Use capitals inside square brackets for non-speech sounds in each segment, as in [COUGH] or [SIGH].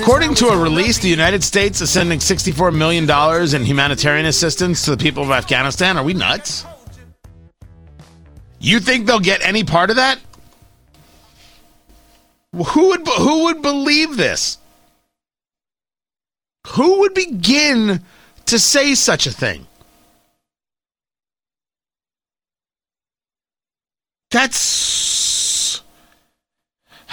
According to a release, the United States is sending $64 million in humanitarian assistance to the people of Afghanistan. Are we nuts? You think they'll get any part of that? Who would who would believe this? Who would begin to say such a thing? That's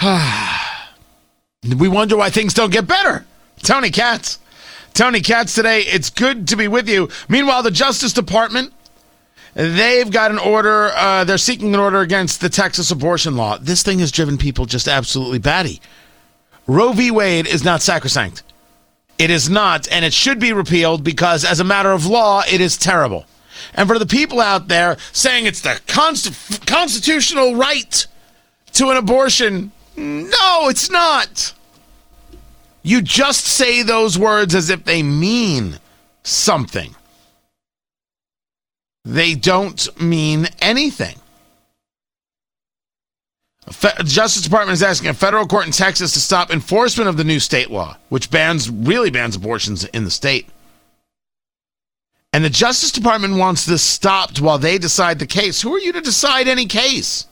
[SIGHS] we wonder why things don't get better. Tony Katz. Tony Katz today. It's good to be with you. Meanwhile, the Justice Department They've got an order. Uh, they're seeking an order against the Texas abortion law. This thing has driven people just absolutely batty. Roe v. Wade is not sacrosanct. It is not, and it should be repealed because, as a matter of law, it is terrible. And for the people out there saying it's the const- constitutional right to an abortion, no, it's not. You just say those words as if they mean something they don't mean anything. The Justice Department is asking a federal court in Texas to stop enforcement of the new state law, which bans really bans abortions in the state. And the Justice Department wants this stopped while they decide the case. Who are you to decide any case?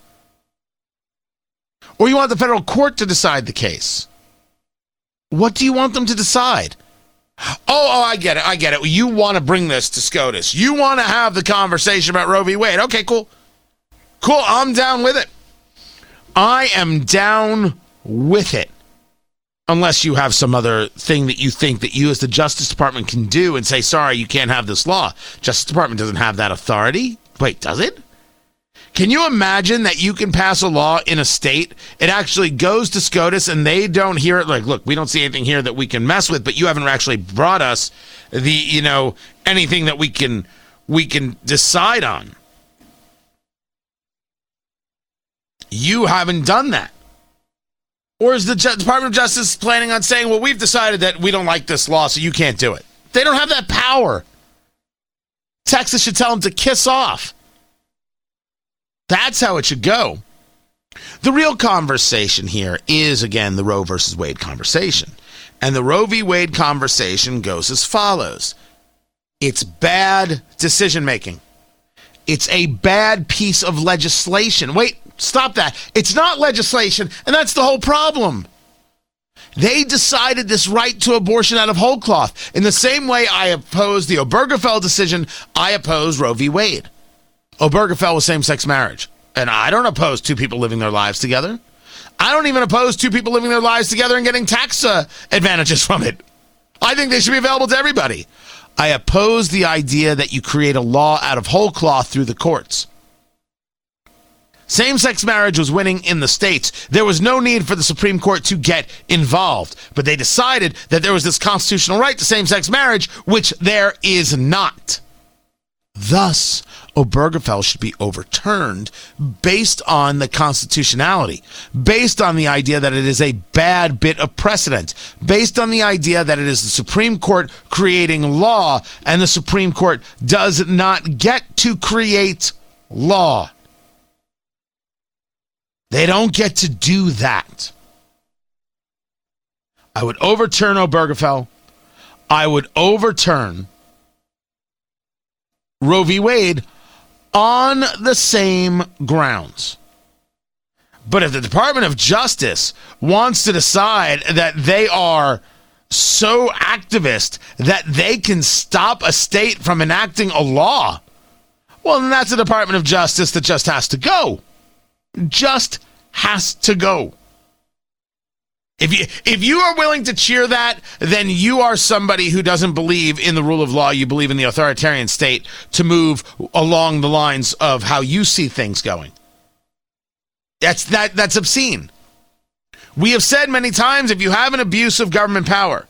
Or you want the federal court to decide the case? What do you want them to decide? Oh, oh, I get it. I get it. You want to bring this to SCOTUS. You want to have the conversation about Roe v. Wade. Okay, cool. Cool. I'm down with it. I am down with it. Unless you have some other thing that you think that you as the Justice Department can do and say, sorry, you can't have this law. Justice Department doesn't have that authority. Wait, does it? Can you imagine that you can pass a law in a state? It actually goes to SCOTUS and they don't hear it. Like, look, we don't see anything here that we can mess with, but you haven't actually brought us the, you know, anything that we can we can decide on. You haven't done that. Or is the Department of Justice planning on saying, well, we've decided that we don't like this law, so you can't do it? They don't have that power. Texas should tell them to kiss off. That's how it should go. The real conversation here is, again, the Roe versus Wade conversation. And the Roe v. Wade conversation goes as follows it's bad decision making, it's a bad piece of legislation. Wait, stop that. It's not legislation, and that's the whole problem. They decided this right to abortion out of whole cloth. In the same way I oppose the Obergefell decision, I oppose Roe v. Wade. Obergefell was same sex marriage. And I don't oppose two people living their lives together. I don't even oppose two people living their lives together and getting tax uh, advantages from it. I think they should be available to everybody. I oppose the idea that you create a law out of whole cloth through the courts. Same sex marriage was winning in the states. There was no need for the Supreme Court to get involved, but they decided that there was this constitutional right to same sex marriage, which there is not. Thus, Obergefell should be overturned based on the constitutionality, based on the idea that it is a bad bit of precedent, based on the idea that it is the Supreme Court creating law, and the Supreme Court does not get to create law. They don't get to do that. I would overturn Obergefell. I would overturn Roe v. Wade on the same grounds. But if the Department of Justice wants to decide that they are so activist that they can stop a state from enacting a law, well, then that's a Department of Justice that just has to go. Just has to go. If you if you are willing to cheer that, then you are somebody who doesn't believe in the rule of law. You believe in the authoritarian state to move along the lines of how you see things going. That's that that's obscene. We have said many times if you have an abuse of government power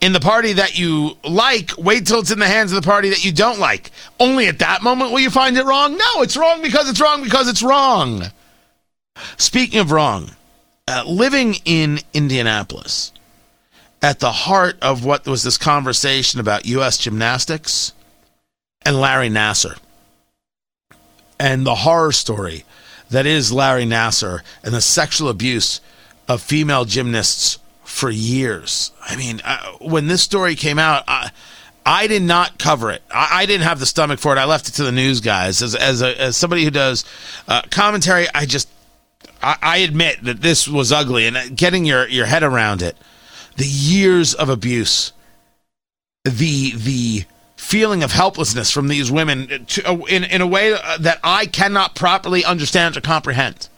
in the party that you like, wait till it's in the hands of the party that you don't like. Only at that moment will you find it wrong. No, it's wrong because it's wrong because it's wrong. Speaking of wrong, uh, living in Indianapolis at the heart of what was this conversation about U.S. gymnastics and Larry Nassar and the horror story that is Larry Nassar and the sexual abuse of female gymnasts for years. I mean, uh, when this story came out, I, I did not cover it. I, I, didn't have the stomach for it. I left it to the news guys. As as, a, as somebody who does uh, commentary, I just I, I admit that this was ugly, and getting your your head around it, the years of abuse, the the feeling of helplessness from these women to, uh, in in a way uh, that I cannot properly understand or comprehend.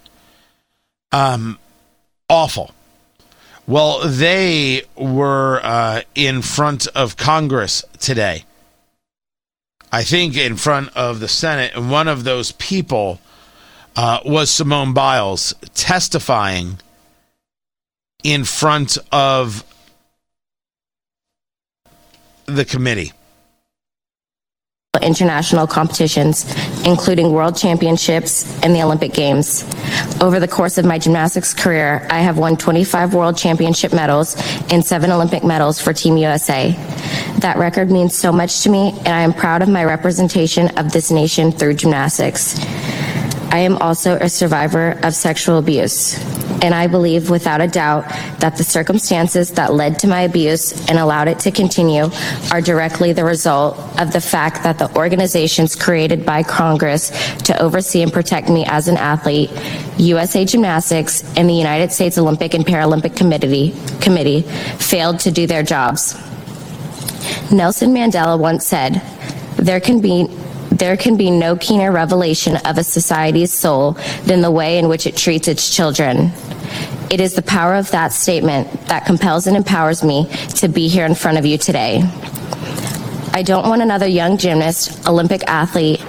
Um, awful. Well, they were uh, in front of Congress today. I think in front of the Senate, and one of those people uh, was Simone Biles testifying in front of the committee international competitions, including world championships and the Olympic Games. Over the course of my gymnastics career, I have won 25 world championship medals and seven Olympic medals for Team USA. That record means so much to me, and I am proud of my representation of this nation through gymnastics. I am also a survivor of sexual abuse and I believe without a doubt that the circumstances that led to my abuse and allowed it to continue are directly the result of the fact that the organizations created by Congress to oversee and protect me as an athlete, USA Gymnastics and the United States Olympic and Paralympic Committee, Committee failed to do their jobs. Nelson Mandela once said, there can be there can be no keener revelation of a society's soul than the way in which it treats its children. It is the power of that statement that compels and empowers me to be here in front of you today. I don't want another young gymnast, Olympic athlete,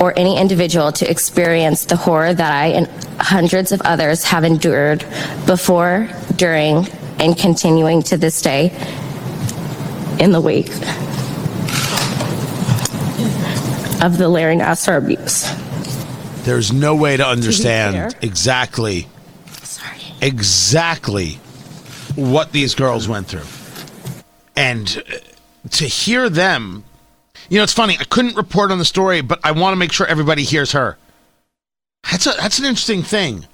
or any individual to experience the horror that I and hundreds of others have endured before, during, and continuing to this day in the wake of the Nassar abuse. There's no way to understand exactly Sorry. exactly what these girls went through. And uh, to hear them, you know, it's funny. I couldn't report on the story, but I want to make sure everybody hears her. That's a that's an interesting thing.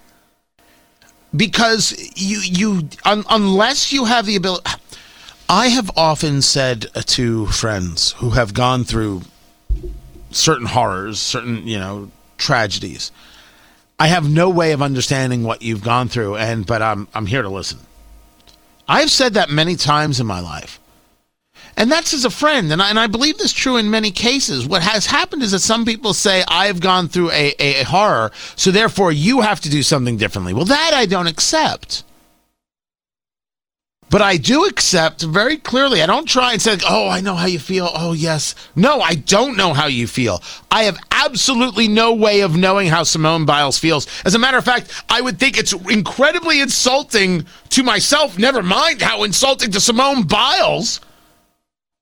Because you you un, unless you have the ability I have often said to friends who have gone through certain horrors, certain, you know, tragedies. I have no way of understanding what you've gone through and but I'm I'm here to listen. I've said that many times in my life. And that's as a friend, and I, and I believe this true in many cases. What has happened is that some people say, I've gone through a, a, a horror, so therefore you have to do something differently. Well, that I don't accept. But I do accept very clearly. I don't try and say, oh, I know how you feel. Oh, yes. No, I don't know how you feel. I have absolutely no way of knowing how Simone Biles feels. As a matter of fact, I would think it's incredibly insulting to myself, never mind how insulting to Simone Biles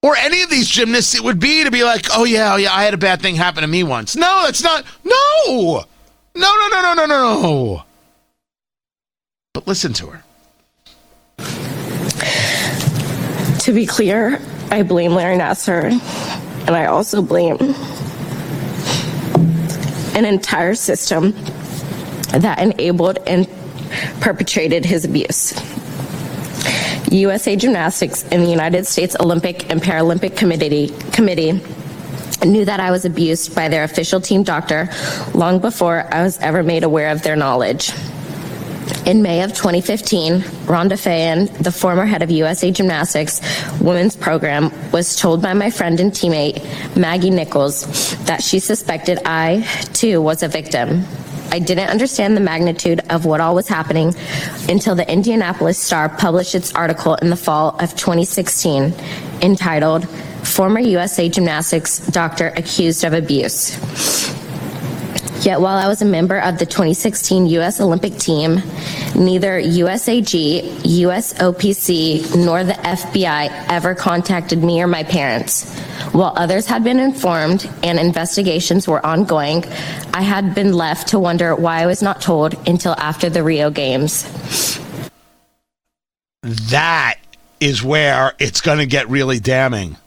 or any of these gymnasts it would be to be like, oh, yeah, oh, yeah, I had a bad thing happen to me once. No, that's not. No. No, no, no, no, no, no, no. But listen to her. To be clear, I blame Larry Nassar, and I also blame an entire system that enabled and perpetrated his abuse. USA Gymnastics and the United States Olympic and Paralympic Committee, Committee knew that I was abused by their official team doctor long before I was ever made aware of their knowledge. In May of 2015, Rhonda Faehn, the former head of USA Gymnastics women's program, was told by my friend and teammate Maggie Nichols that she suspected I, too, was a victim. I didn't understand the magnitude of what all was happening until the Indianapolis Star published its article in the fall of 2016 entitled Former USA Gymnastics Doctor Accused of Abuse. Yet while I was a member of the 2016 U.S. Olympic team, neither USAG, USOPC, nor the FBI ever contacted me or my parents. While others had been informed and investigations were ongoing, I had been left to wonder why I was not told until after the Rio Games. That is where it's going to get really damning.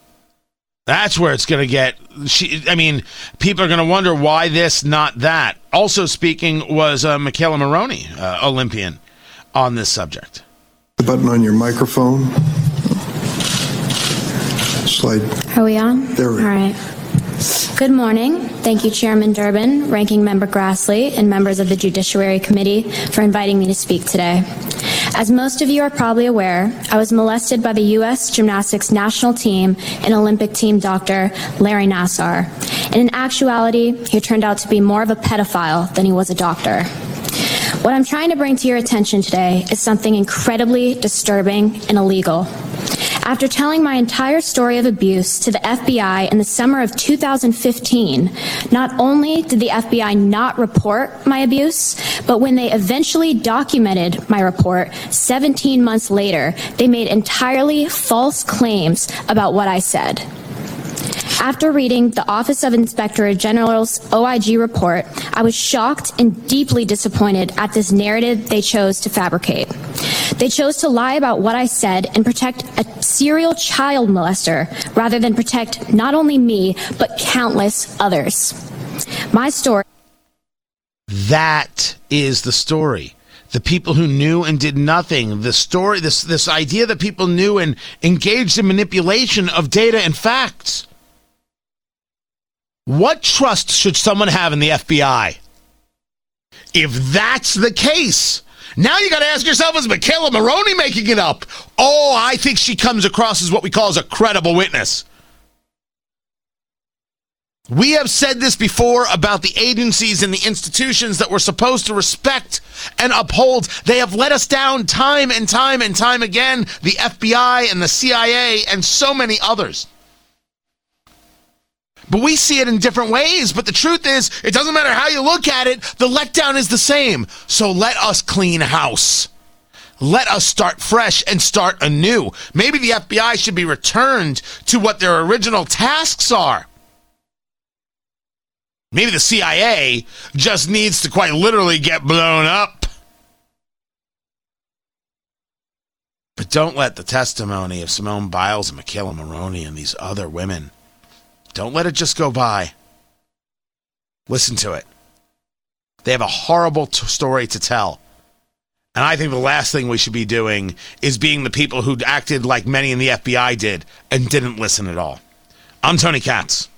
That's where it's going to get. She, I mean, people are going to wonder why this, not that. Also speaking was uh, McKayla Maroney, uh, Olympian, on this subject. The button on your microphone. Slide. Are we on? There we All are. right. Good morning. Thank you, Chairman Durbin, Ranking Member Grassley, and members of the Judiciary Committee for inviting me to speak today. As most of you are probably aware, I was molested by the U.S. Gymnastics national team and Olympic team doctor Larry Nassar. And in actuality, he turned out to be more of a pedophile than he was a doctor. What I'm trying to bring to your attention today is something incredibly disturbing and illegal. After telling my entire story of abuse to the FBI in the summer of 2015, not only did the FBI not report my abuse, but when they eventually documented my report 17 months later, they made entirely false claims about what I said. After reading the Office of Inspector General's OIG report, I was shocked and deeply disappointed at this narrative they chose to fabricate. They chose to lie about what I said and protect a serial child molester rather than protect not only me, but countless others. My story. That is the story. The people who knew and did nothing. The story, this, this idea that people knew and engaged in manipulation of data and facts. What trust should someone have in the FBI? If that's the case, now you got to ask yourself, is McKayla Maroney making it up? Oh, I think she comes across as what we call as a credible witness. We have said this before about the agencies and the institutions that we're supposed to respect and uphold. They have let us down time and time and time again. The FBI and the CIA and so many others. But we see it in different ways. But the truth is, it doesn't matter how you look at it, the letdown is the same. So let us clean house. Let us start fresh and start anew. Maybe the FBI should be returned to what their original tasks are. Maybe the CIA just needs to quite literally get blown up. But don't let the testimony of Simone Biles and McKayla Maroney and these other women, don't let it just go by. Listen to it. They have a horrible t- story to tell. And I think the last thing we should be doing is being the people who acted like many in the FBI did and didn't listen at all. I'm Tony Katz.